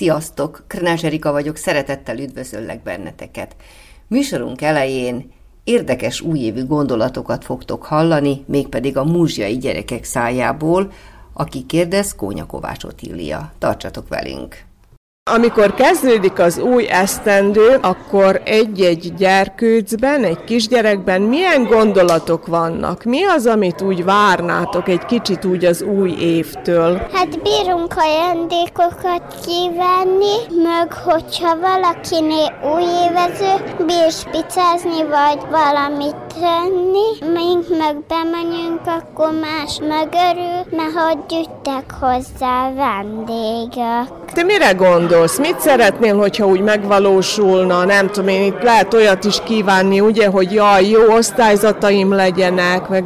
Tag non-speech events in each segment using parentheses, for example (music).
Sziasztok! Krnás Erika vagyok, szeretettel üdvözöllek benneteket. Műsorunk elején érdekes újévi gondolatokat fogtok hallani, mégpedig a múzsiai gyerekek szájából, aki kérdez Kónya Kovács Otília. Tartsatok velünk! Amikor kezdődik az új esztendő, akkor egy-egy gyerkőcben, egy kisgyerekben milyen gondolatok vannak? Mi az, amit úgy várnátok egy kicsit úgy az új évtől? Hát bírunk ajándékokat kívánni, meg hogyha valakinél új évező, bírsz picázni, vagy valamit tenni, mink meg bemegyünk, akkor más megörül, mert hogy gyűjtek hozzá vendégek. Te mire gondolsz? Mit szeretnél, hogyha úgy megvalósulna? Nem tudom, én itt lehet olyat is kívánni, ugye, hogy jaj, jó osztályzataim legyenek, meg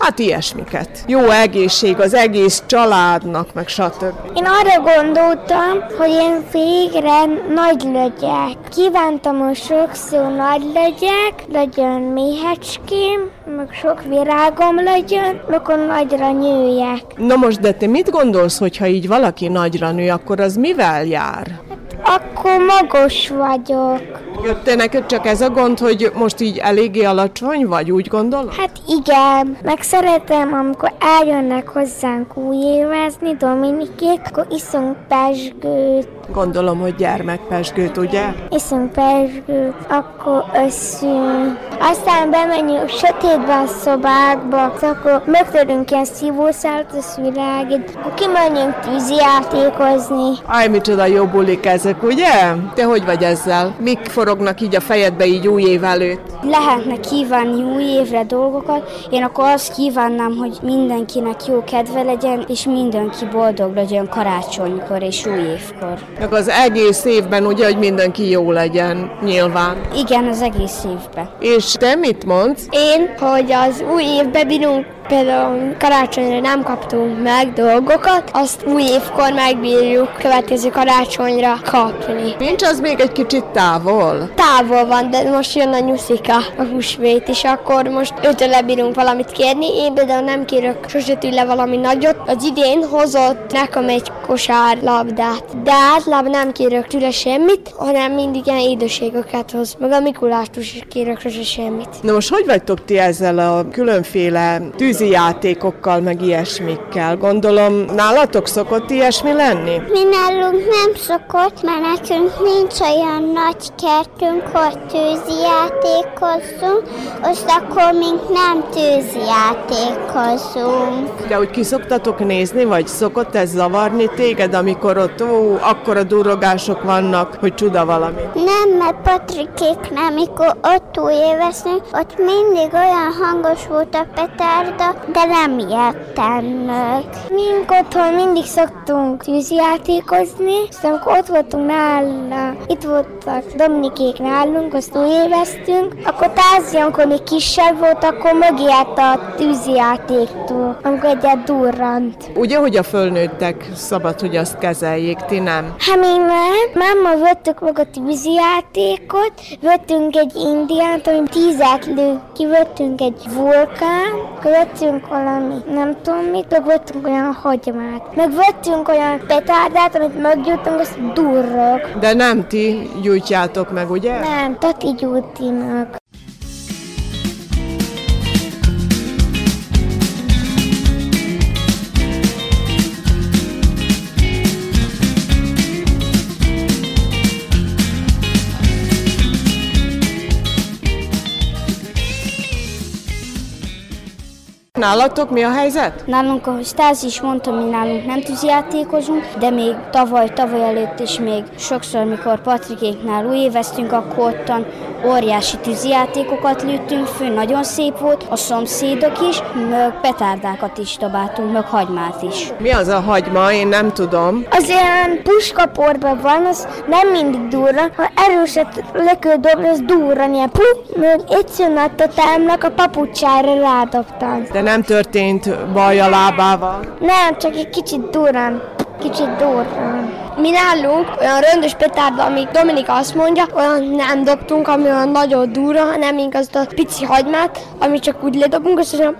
hát ilyesmiket. Jó egészség az egész családnak, meg stb. Én arra gondoltam, hogy én végre nagy legyek. Kívántam, hogy sokszor nagy legyek, legyen méhecském, meg sok virágom legyen, akkor nagyra nőjek. Na most, de te mit gondolsz, hogyha így valaki nagyra nő, akkor az mivel jár? Akkor magos vagyok. Te neked csak ez a gond, hogy most így eléggé alacsony vagy, úgy gondolod? Hát igen, meg szeretem, amikor eljönnek hozzánk új évezni, Dominikék, akkor iszunk pesgőt. Gondolom, hogy gyermekpesgőt, ugye? Iszunk pesgőt, akkor összünk. Aztán bemegyünk sötétbe a szobákba, akkor megtörünk ilyen szívószálat a szvirágit, akkor kimegyünk tűzijátékozni. Aj, micsoda jó bulik ezek, ugye? Te hogy vagy ezzel? Mik forognak így a fejedbe így új év előtt? Lehetne kívánni új évre dolgokat, én akkor azt kívánnám, hogy mindenkinek jó kedve legyen, és mindenki boldog legyen karácsonykor és új évkor. Meg az egész évben ugye, hogy mindenki jó legyen, nyilván. Igen, az egész évben. És te mit mondsz? Én, hogy az új évbe bírunk például karácsonyra nem kaptunk meg dolgokat, azt új évkor megbírjuk következő karácsonyra kapni. Nincs az még egy kicsit távol? Távol van, de most jön a nyuszika, a húsvét, és akkor most őtől lebírunk valamit kérni. Én például nem kérök sose tőle valami nagyot. Az idén hozott nekem egy kosár labdát, de általában nem kérök tőle semmit, hanem mindig ilyen édességeket hoz. Meg a Mikulástól is kérök sose semmit. Na most hogy vagytok ti ezzel a különféle tűz kézi játékokkal, meg ilyesmikkel. Gondolom, nálatok szokott ilyesmi lenni? Mi nálunk nem szokott, mert nekünk nincs olyan nagy kertünk, hogy tűzi játékozzunk, azt akkor mink nem tűzi játékozunk. De úgy ki szoktatok nézni, vagy szokott ez zavarni téged, amikor ott ó, akkora durrogások vannak, hogy csuda valami? Nem, mert Patrikéknál, amikor ott újéveszünk, ott mindig olyan hangos volt a petárda, de nem ijedtem meg. Mink otthon mindig szoktunk tűzjátékozni, és amikor ott voltunk nála, itt voltak Dominikék nálunk, azt éveztünk, akkor Tázi, amikor még kisebb volt, akkor mögé a tűzjátéktól, amikor egyet durrant. Ugye, hogy a fölnőttek szabad, hogy azt kezeljék, ti nem? Hát mi nem. Máma vettük meg a tűzjátékot, vettünk egy indiánt, ami tízet lő, kivettünk egy vulkán, vettünk vettünk valami, nem tudom mit, meg vettünk olyan hagymát. Meg vettünk olyan petárdát, amit meggyújtunk, azt durrog. De nem ti gyújtjátok meg, ugye? Nem, Tati gyújti meg. Nálatok mi a helyzet? Nálunk, ahogy Stázi is mondta, mi nálunk nem tűzjátékozunk, de még tavaly, tavaly előtt is még sokszor, mikor Patrikéknál újéveztünk, akkor ottan óriási tűzjátékokat lőttünk fő, nagyon szép volt, a szomszédok is, meg petárdákat is dobáltunk, meg hagymát is. Mi az a hagyma? Én nem tudom. Az ilyen puskaporban van, az nem mindig durran. Ha erőset le kell dobni, az durran ilyen pu, meg egyszerűen a totámnak a papucsára rádobtam. De nem történt baj a lábával. Nem, csak egy kicsit durran. Kicsit durran. Mi nálunk olyan röntös petárda, amíg Dominika azt mondja, olyan nem dobtunk, ami olyan nagyon durva, hanem mink azt a pici hagymát, amit csak úgy ledobunk, és olyan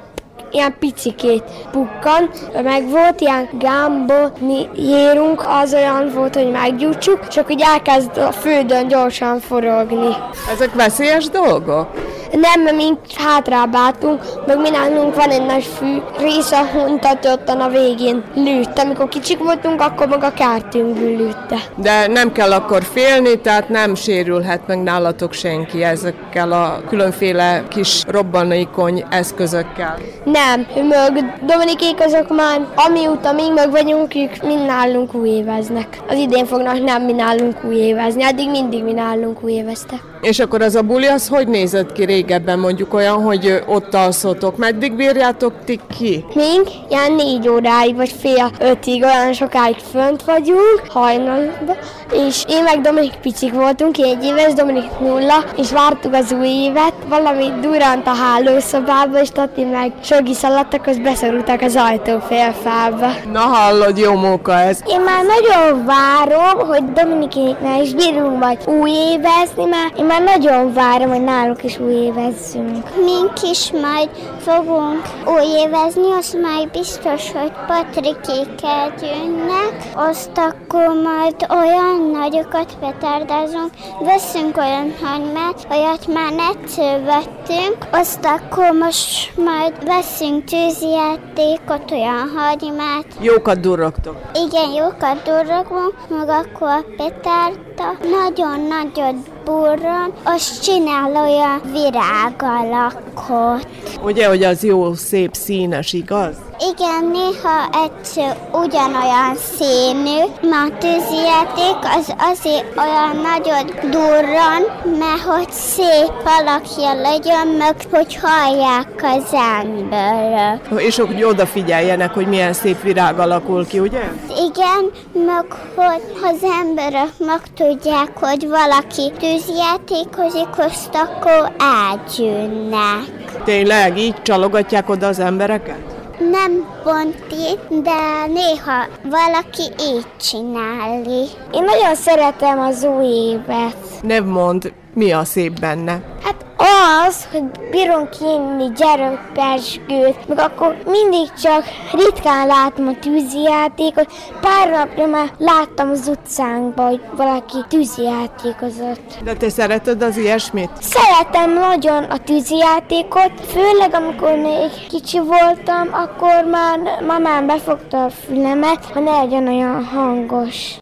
ilyen picikét pukkan, meg volt ilyen gámbo jérunk, az olyan volt, hogy meggyújtsuk, és akkor így elkezd a földön gyorsan forogni. Ezek veszélyes dolgok? Nem, mink hátrább álltunk, meg mi nálunk van egy nagy fű része, huntat ottan a végén lőtt. Amikor kicsik voltunk, akkor meg a kártyünkből lőtte. De nem kell akkor félni, tehát nem sérülhet meg nálatok senki ezekkel a különféle kis robbanékony eszközökkel. Nem, meg Dominikék azok már, amióta mi meg vagyunk, ők mind nálunk újéveznek. Az idén fognak nem mi nálunk újévezni, addig mindig mi nálunk újéveztek. És akkor az a buli, az hogy nézett ki régebben mondjuk olyan, hogy ott alszotok? Meddig bírjátok ti ki? Mink ilyen négy óráig, vagy fél ötig, olyan sokáig fönt vagyunk, hajnalban, és én meg Dominik picik voltunk, egy éves, Dominik nulla, és vártuk az új évet, valami durant a hálószobába, és Tati meg Sogi szaladtak, az beszorultak az ajtófélfába. Na hallod, jó móka ez. Én már nagyon várom, hogy Dominikéknál is bírunk majd új évezni, mert én már nagyon várom, hogy náluk is új évezzünk. Mink is majd fogunk új évezni, az majd biztos, hogy Patrikékkel jönnek, azt akkor majd olyan nagyokat petárdázunk, veszünk olyan hagymát, olyat már egyszer vettünk, azt akkor most majd veszünk tűzjátékot, olyan hagymát. Jókat durrogtok. Igen, jókat durrogunk, meg akkor a petárda nagyon nagyot burran, azt csinál olyan virágalakot. Ugye, hogy az jó, szép, színes, igaz? Igen, néha egyszer ugyanolyan színű, már tűzijáték az azért olyan nagyon durran, mert hogy szép alakja legyen, meg hogy hallják az emberek. És hogy odafigyeljenek, hogy milyen szép virág alakul ki, ugye? Igen, meg hogy az emberek megtudják, hogy valaki tűzjátékozik, azt akkor elgyűnnek. Tényleg, így csalogatják oda az embereket? Nem pont így, de néha valaki így csinálni. Én nagyon szeretem az új évet. Nem mond, mi a szép benne. Hát az, hogy bírunk inni gyerökperskőt, meg akkor mindig csak ritkán látom a tűzijátékot. Pár napja már láttam az utcánkban, hogy valaki tűzijátékozott. De te szereted az ilyesmit? Szeretem nagyon a tűzijátékot, főleg amikor még kicsi voltam, akkor már mamám befogta a fülemet, hogy ne legyen olyan hangos.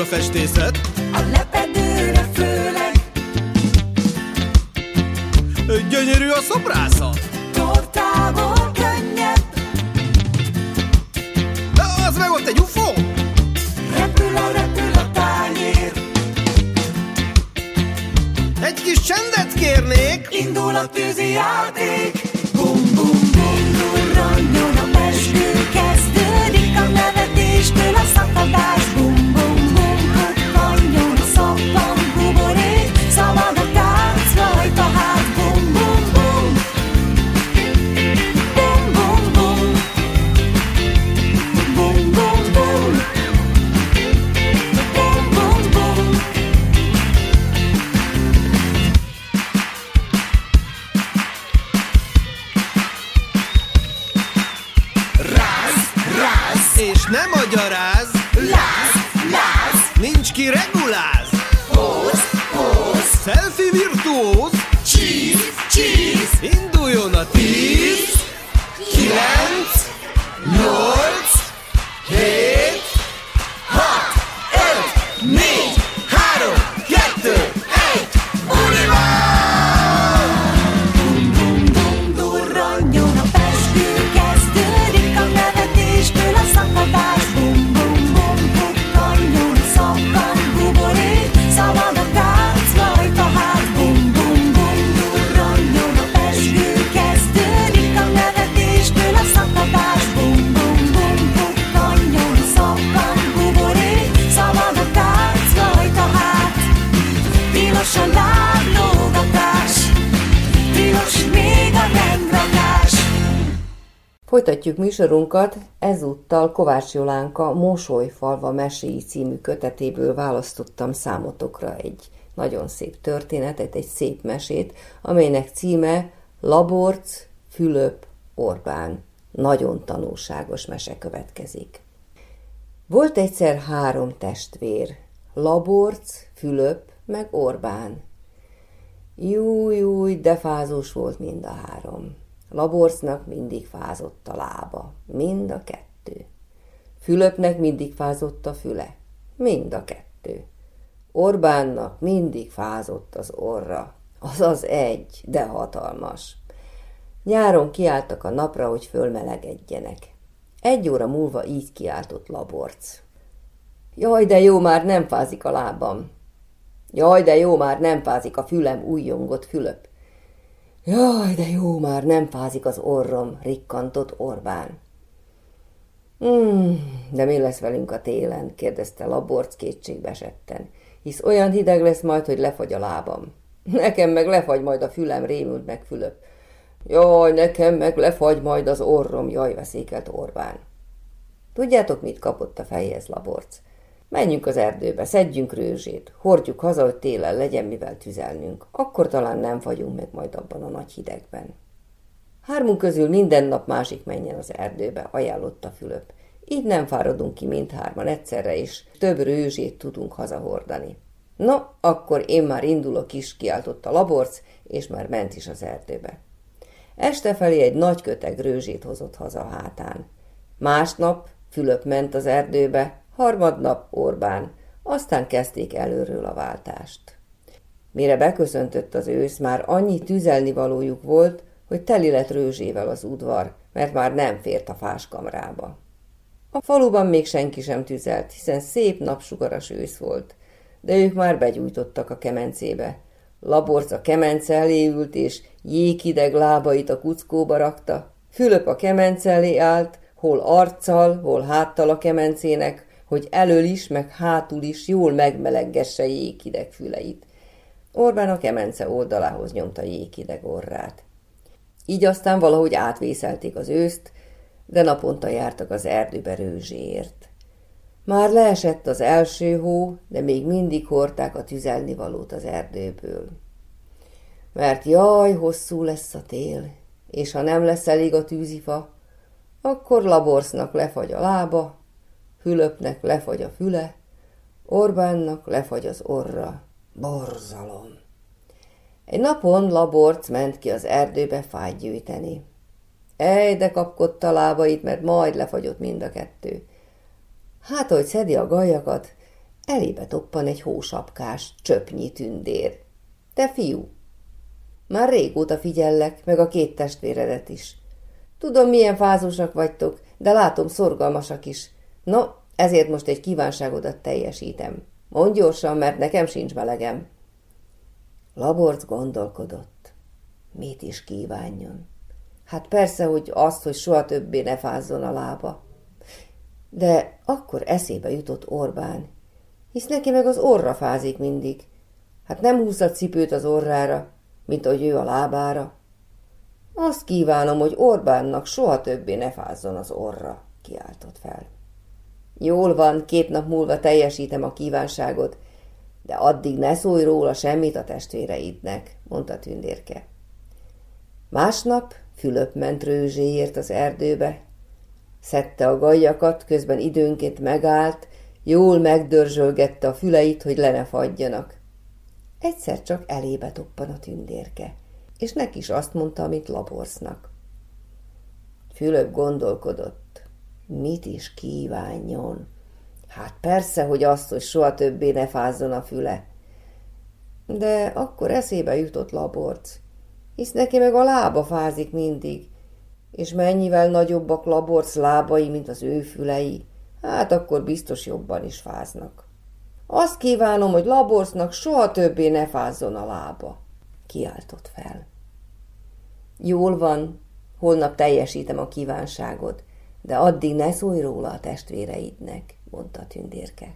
a festészet. A lepedőre főleg. Gyönyörű a szobrászat. Tortából könnyebb De az meg ott egy ufó. Repül a repül a tányér. Egy kis csendet kérnék. Indul a tűzi játék. Bum bum bum durranjon a pesgő Kezdődik a nevetéstől a szakadás. És nem magyaráz, Láz, láz. Nincs ki reguláz. Póz, póz Selfie virtuóz, Cheese, cheese induljon a tíz, kilenc, nyolc, Folytatjuk műsorunkat, ezúttal Kovács Jolánka Mosolyfalva meséi című kötetéből választottam számotokra egy nagyon szép történetet, egy szép mesét, amelynek címe Laborc, Fülöp, Orbán. Nagyon tanulságos mese következik. Volt egyszer három testvér, Laborc, Fülöp meg Orbán. Júj, júj, de fázós volt mind a három. Laborcnak mindig fázott a lába, mind a kettő. Fülöpnek mindig fázott a füle, mind a kettő. Orbánnak mindig fázott az orra, azaz egy, de hatalmas. Nyáron kiálltak a napra, hogy fölmelegedjenek. Egy óra múlva így kiáltott Laborc. Jaj, de jó, már nem fázik a lábam. Jaj, de jó, már nem fázik a fülem, újjongott Fülöp. Jaj, de jó, már nem fázik az orrom, rikkantott Orbán. Hmm, de mi lesz velünk a télen? kérdezte Laborc kétségbesetten, hisz olyan hideg lesz majd, hogy lefagy a lábam. Nekem meg lefagy majd a fülem, rémült meg Fülöp. Jaj, nekem meg lefagy majd az orrom, jaj, veszékelt Orbán. Tudjátok, mit kapott a fejhez Laborc? Menjünk az erdőbe, szedjünk rőzsét, hordjuk haza, hogy télen legyen mivel tüzelnünk. Akkor talán nem fagyunk meg majd abban a nagy hidegben. Hármunk közül minden nap másik menjen az erdőbe, ajánlotta Fülöp. Így nem fáradunk ki mindhárman egyszerre, és több rőzsét tudunk hazahordani. No, akkor én már indulok is, kiáltotta Laborc, és már ment is az erdőbe. Este felé egy nagy köteg rőzsét hozott haza a hátán. Másnap Fülöp ment az erdőbe, harmadnap Orbán, aztán kezdték előről a váltást. Mire beköszöntött az ősz, már annyi tüzelni valójuk volt, hogy teli lett rőzsével az udvar, mert már nem fért a fáskamrába. A faluban még senki sem tüzelt, hiszen szép napsugaras ősz volt, de ők már begyújtottak a kemencébe. Laborc a kemence elé ült, és jéghideg lábait a kuckóba rakta. Fülöp a kemence elé állt, hol arccal, hol háttal a kemencének, hogy elől is, meg hátul is jól megmeleggesse jéghideg füleit. Orbán a kemence oldalához nyomta jéghideg orrát. Így aztán valahogy átvészelték az őszt, de naponta jártak az erdőbe rőzséért. Már leesett az első hó, de még mindig hordták a tüzelnivalót az erdőből. Mert jaj, hosszú lesz a tél, és ha nem lesz elég a tűzifa, akkor Laborsznak lefagy a lába, Fülöpnek lefagy a füle, Orbánnak lefagy az orra. Borzalom! Egy napon Laborc ment ki az erdőbe fájt gyűjteni. Ej, de kapkodta lábait, mert majd lefagyott mind a kettő. Hát, hogy szedi a gajakat, elébe toppan egy hósapkás, csöpnyi tündér. Te fiú! Már régóta figyellek, meg a két testvéredet is. Tudom, milyen fázósak vagytok, de látom, szorgalmasak is. No, ezért most egy kívánságodat teljesítem. Mondj gyorsan, mert nekem sincs melegem. Laborc gondolkodott. Mit is kívánjon? Hát persze, hogy azt, hogy soha többé ne fázzon a lába. De akkor eszébe jutott Orbán, hisz neki meg az orra fázik mindig. Hát nem húz a cipőt az orrára, mint ahogy ő a lábára. Azt kívánom, hogy Orbánnak soha többé ne fázzon az orra, kiáltott fel. Jól van, két nap múlva teljesítem a kívánságot, de addig ne szólj róla semmit a testvéreidnek, mondta tündérke. Másnap Fülöp ment rőzséért az erdőbe, szedte a gajjakat, közben időnként megállt, jól megdörzsölgette a füleit, hogy le ne fagyjanak. Egyszer csak elébe toppan a tündérke, és neki is azt mondta, amit laborsznak. Fülöp gondolkodott, mit is kívánjon. Hát persze, hogy azt, hogy soha többé ne fázzon a füle. De akkor eszébe jutott laborc, hisz neki meg a lába fázik mindig, és mennyivel nagyobbak laborc lábai, mint az ő fülei, hát akkor biztos jobban is fáznak. Azt kívánom, hogy laborcnak soha többé ne fázzon a lába, kiáltott fel. Jól van, holnap teljesítem a kívánságot, de addig ne szólj róla a testvéreidnek, mondta tündérke.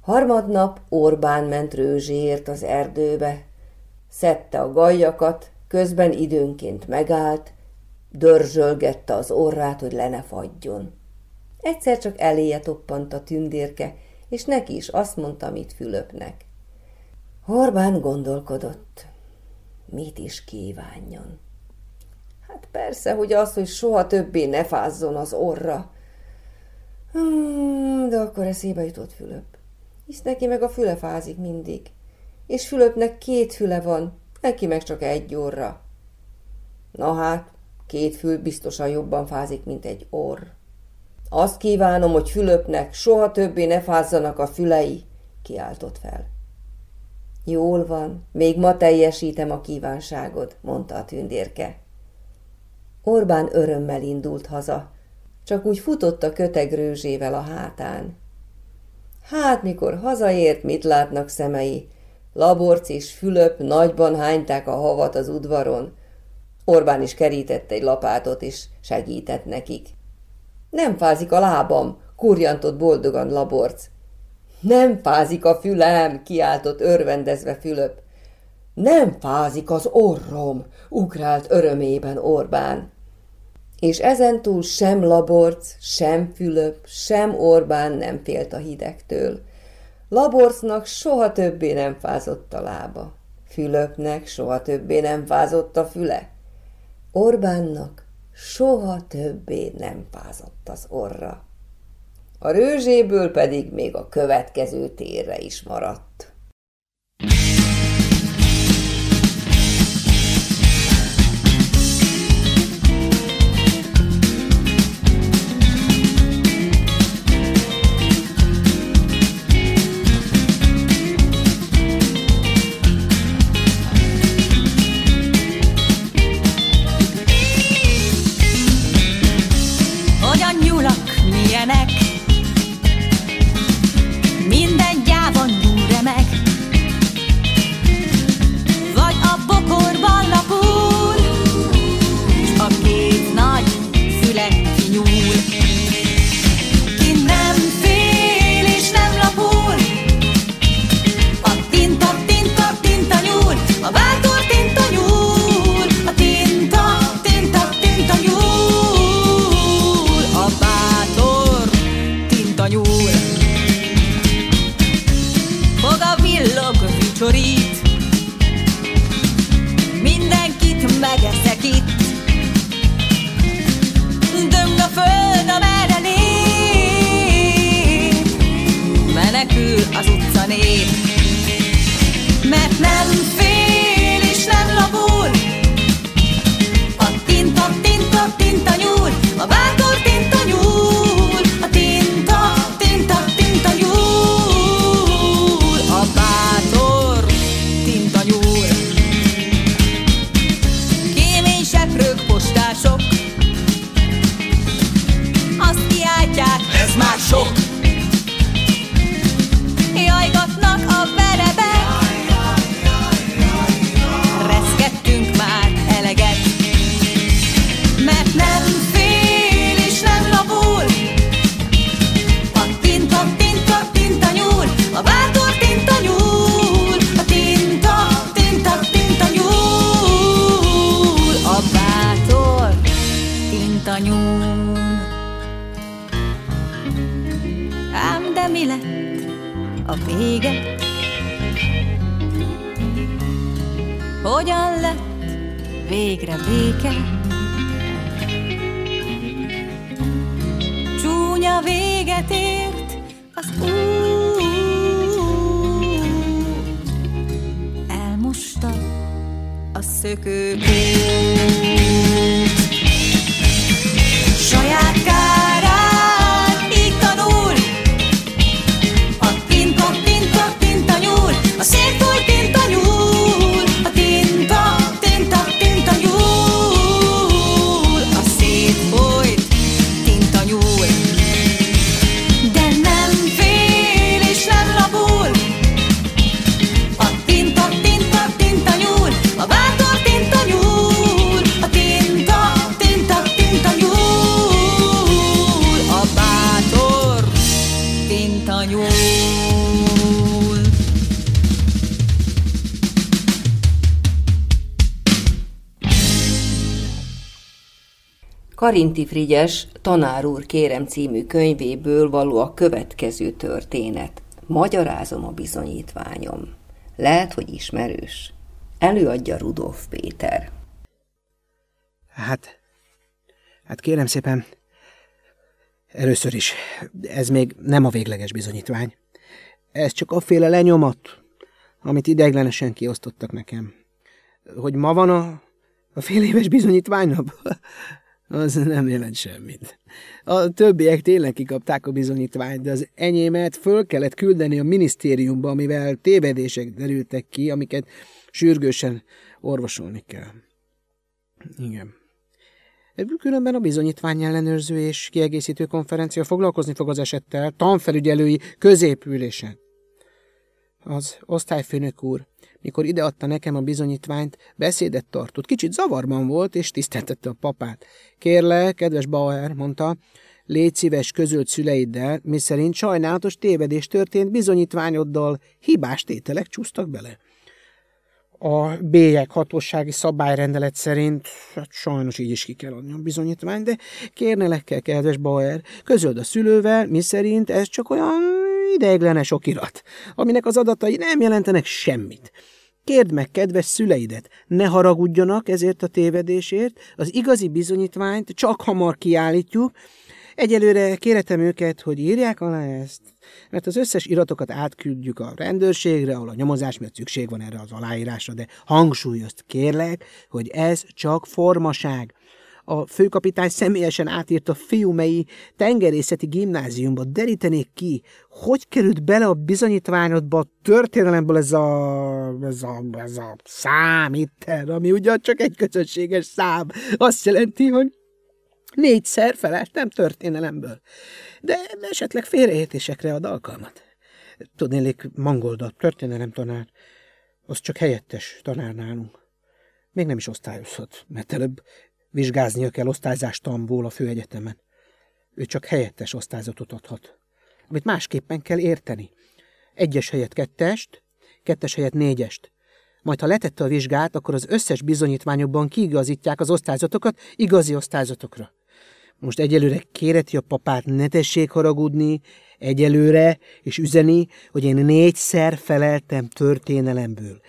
Harmadnap Orbán ment rőzséért az erdőbe, szedte a gajjakat, közben időnként megállt, dörzsölgette az orrát, hogy le ne fagyjon. Egyszer csak eléje toppant a tündérke, és neki is azt mondta, amit Fülöpnek. Orbán gondolkodott, mit is kívánjon. Hát persze, hogy az, hogy soha többé ne fázzon az orra. Hmm, de akkor eszébe jutott Fülöp. Hisz neki meg a füle fázik mindig. És Fülöpnek két füle van, neki meg csak egy orra. Na hát, két fül biztosan jobban fázik, mint egy orr. Azt kívánom, hogy Fülöpnek soha többé ne fázzanak a fülei, kiáltott fel. Jól van, még ma teljesítem a kívánságod, mondta a tündérke. Orbán örömmel indult haza, csak úgy futott a kötegrőzsével a hátán. Hát, mikor hazaért, mit látnak szemei? Laborc és Fülöp nagyban hányták a havat az udvaron. Orbán is kerített egy lapátot, és segített nekik. Nem fázik a lábam, kurjantott boldogan Laborc. Nem fázik a fülem, kiáltott örvendezve Fülöp. Nem fázik az orrom, ugrált örömében Orbán és ezentúl sem Laborc, sem Fülöp, sem Orbán nem félt a hidegtől. Laborcnak soha többé nem fázott a lába, Fülöpnek soha többé nem fázott a füle, Orbánnak soha többé nem fázott az orra. A rőzséből pedig még a következő térre is maradt. Karinti Frigyes Tanár úr kérem című könyvéből való a következő történet. Magyarázom a bizonyítványom. Lehet, hogy ismerős. Előadja Rudolf Péter. Hát, hát kérem szépen, először is, ez még nem a végleges bizonyítvány. Ez csak a féle lenyomat, amit ideiglenesen kiosztottak nekem. Hogy ma van a, a fél éves bizonyítványnap? Az nem jelent semmit. A többiek tényleg kikapták a bizonyítványt, de az enyémet föl kellett küldeni a minisztériumba, amivel tévedések derültek ki, amiket sürgősen orvosolni kell. Igen. Különben a bizonyítvány ellenőrző és kiegészítő konferencia foglalkozni fog az esettel tanfelügyelői középülésen. Az osztályfőnök úr, mikor ideadta nekem a bizonyítványt, beszédet tartott. Kicsit zavarban volt, és tiszteltette a papát. Kérlek, kedves Bauer, mondta, légy szíves közölt szüleiddel, miszerint sajnálatos tévedés történt bizonyítványoddal, hibás tételek csúsztak bele. A bélyek hatósági szabályrendelet szerint, hát sajnos így is ki kell adni a bizonyítványt, de kérnelek kedves Bauer, közöld a szülővel, miszerint ez csak olyan ideiglenes okirat, aminek az adatai nem jelentenek semmit. Kérd meg, kedves szüleidet, ne haragudjanak ezért a tévedésért, az igazi bizonyítványt csak hamar kiállítjuk, Egyelőre kéretem őket, hogy írják alá ezt, mert az összes iratokat átküldjük a rendőrségre, ahol a nyomozás miatt szükség van erre az aláírásra, de hangsúlyozt kérlek, hogy ez csak formaság. A főkapitány személyesen átírta Fiumei tengerészeti gimnáziumba, derítenék ki, hogy került bele a bizonyítványodba a történelemből ez a, ez a, ez a szám ami ugyan csak egy közönséges szám. Azt jelenti, hogy négyszer felestem történelemből. De esetleg félreértésekre ad alkalmat. Tudnélik, Mangold a történelem tanár, az csak helyettes tanár nálunk. Még nem is osztályozhat, mert előbb vizsgáznia kell osztályzástamból a főegyetemen. Ő csak helyettes osztályzatot adhat, amit másképpen kell érteni. Egyes helyett kettest, kettes helyett négyest. Majd ha letette a vizsgát, akkor az összes bizonyítványokban kiigazítják az osztályzatokat igazi osztályzatokra. Most egyelőre kéreti a papát, ne tessék haragudni, egyelőre, és üzeni, hogy én négyszer feleltem történelemből.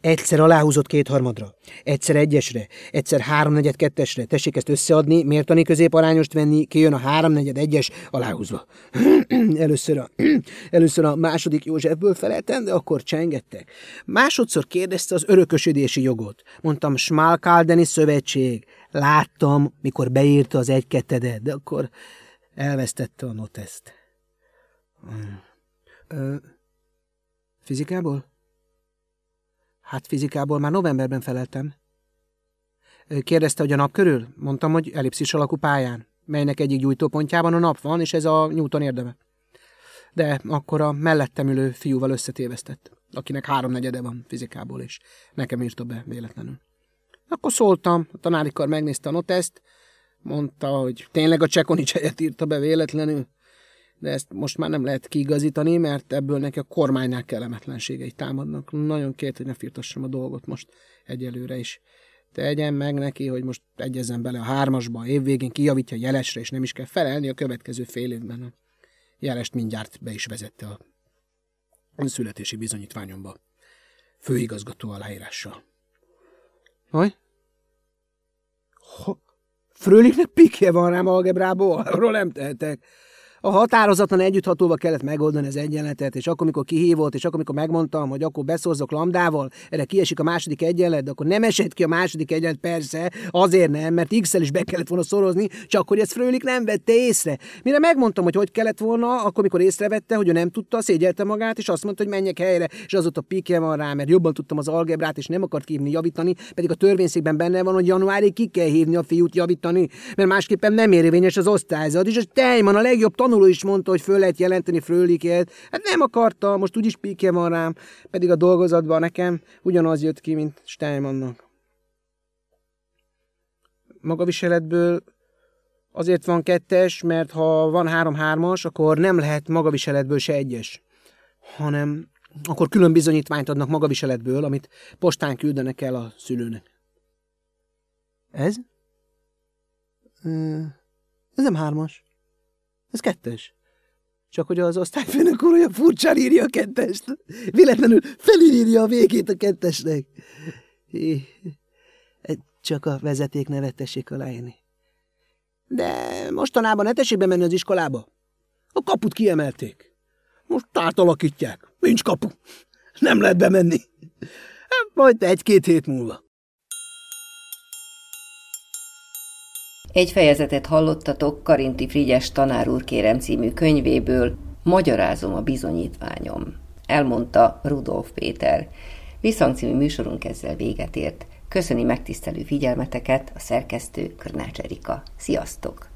Egyszer aláhúzott kétharmadra, egyszer egyesre, egyszer háromnegyed kettesre. Tessék ezt összeadni, mértani középarányost venni, kijön a háromnegyed egyes aláhúzva. (clears throat) először, a, (clears throat) először a második Józsefből feleltem, de akkor csengettek. Másodszor kérdezte az örökösödési jogot. Mondtam, Smalkaldeni szövetség. Láttam, mikor beírta az egy-kettedet, de akkor elvesztette a noteszt. Ö, fizikából? Hát fizikából már novemberben feleltem. Kérdezte, hogy a nap körül? Mondtam, hogy ellipszis alakú pályán, melynek egyik gyújtópontjában a nap van, és ez a Newton érdeme. De akkor a mellettem ülő fiúval összetévesztett, akinek háromnegyede van fizikából, és nekem írta be véletlenül. Akkor szóltam, a tanári kar megnézte a noteszt, mondta, hogy tényleg a Csekonics helyet írta be véletlenül, de ezt most már nem lehet kiigazítani, mert ebből neki a kormánynál kellemetlenségei támadnak. Nagyon kért, hogy ne firtassam a dolgot most egyelőre is. Tegyen meg neki, hogy most egyezzen bele a hármasba, a évvégén kijavítja a jelesre, és nem is kell felelni a következő fél évben. A jelest mindjárt be is vezette a születési bizonyítványomba. Főigazgató aláírással. Hogy? Fröliknek pikje van rám algebrából, arról nem tehetek. A határozatlan együtthatóval kellett megoldani az egyenletet, és akkor, amikor kihívott, és akkor, amikor megmondtam, hogy akkor beszorzok lambdával, erre kiesik a második egyenlet, de akkor nem esett ki a második egyenlet, persze, azért nem, mert x is be kellett volna szorozni, csak hogy ezt Frölik nem vette észre. Mire megmondtam, hogy hogy kellett volna, akkor, mikor észrevette, hogy ő nem tudta, szégyelte magát, és azt mondta, hogy menjek helyre, és azóta pikje van rá, mert jobban tudtam az algebrát, és nem akart hívni, javítani, pedig a törvényszékben benne van, hogy januárig ki kell hívni a fiút javítani, mert másképpen nem érvényes az osztályzat, és a Tejman a legjobb tanuló is mondta, hogy föl lehet jelenteni Fröliket. Hát nem akarta, most úgyis píkje van rám, pedig a dolgozatban nekem ugyanaz jött ki, mint Steinmannnak. Magaviseletből azért van kettes, mert ha van három-hármas, akkor nem lehet magaviseletből se egyes, hanem akkor külön bizonyítványt adnak magaviseletből, amit postán küldenek el a szülőnek. Ez? Ez nem hármas. Ez kettes. Csak hogy az osztályfőnök úr olyan furcsán írja a kettest. Véletlenül felírja a végét a kettesnek. Csak a vezeték nevet tessék aláírni. De mostanában ne tessék bemenni az iskolába. A kaput kiemelték. Most átalakítják. Nincs kapu. Nem lehet bemenni. Majd egy-két hét múlva. Egy fejezetet hallottatok Karinti Frigyes tanár úr kérem című könyvéből Magyarázom a bizonyítványom, elmondta Rudolf Péter. Visszhang című műsorunk ezzel véget ért. Köszöni megtisztelő figyelmeteket a szerkesztő Körnács Erika. Sziasztok!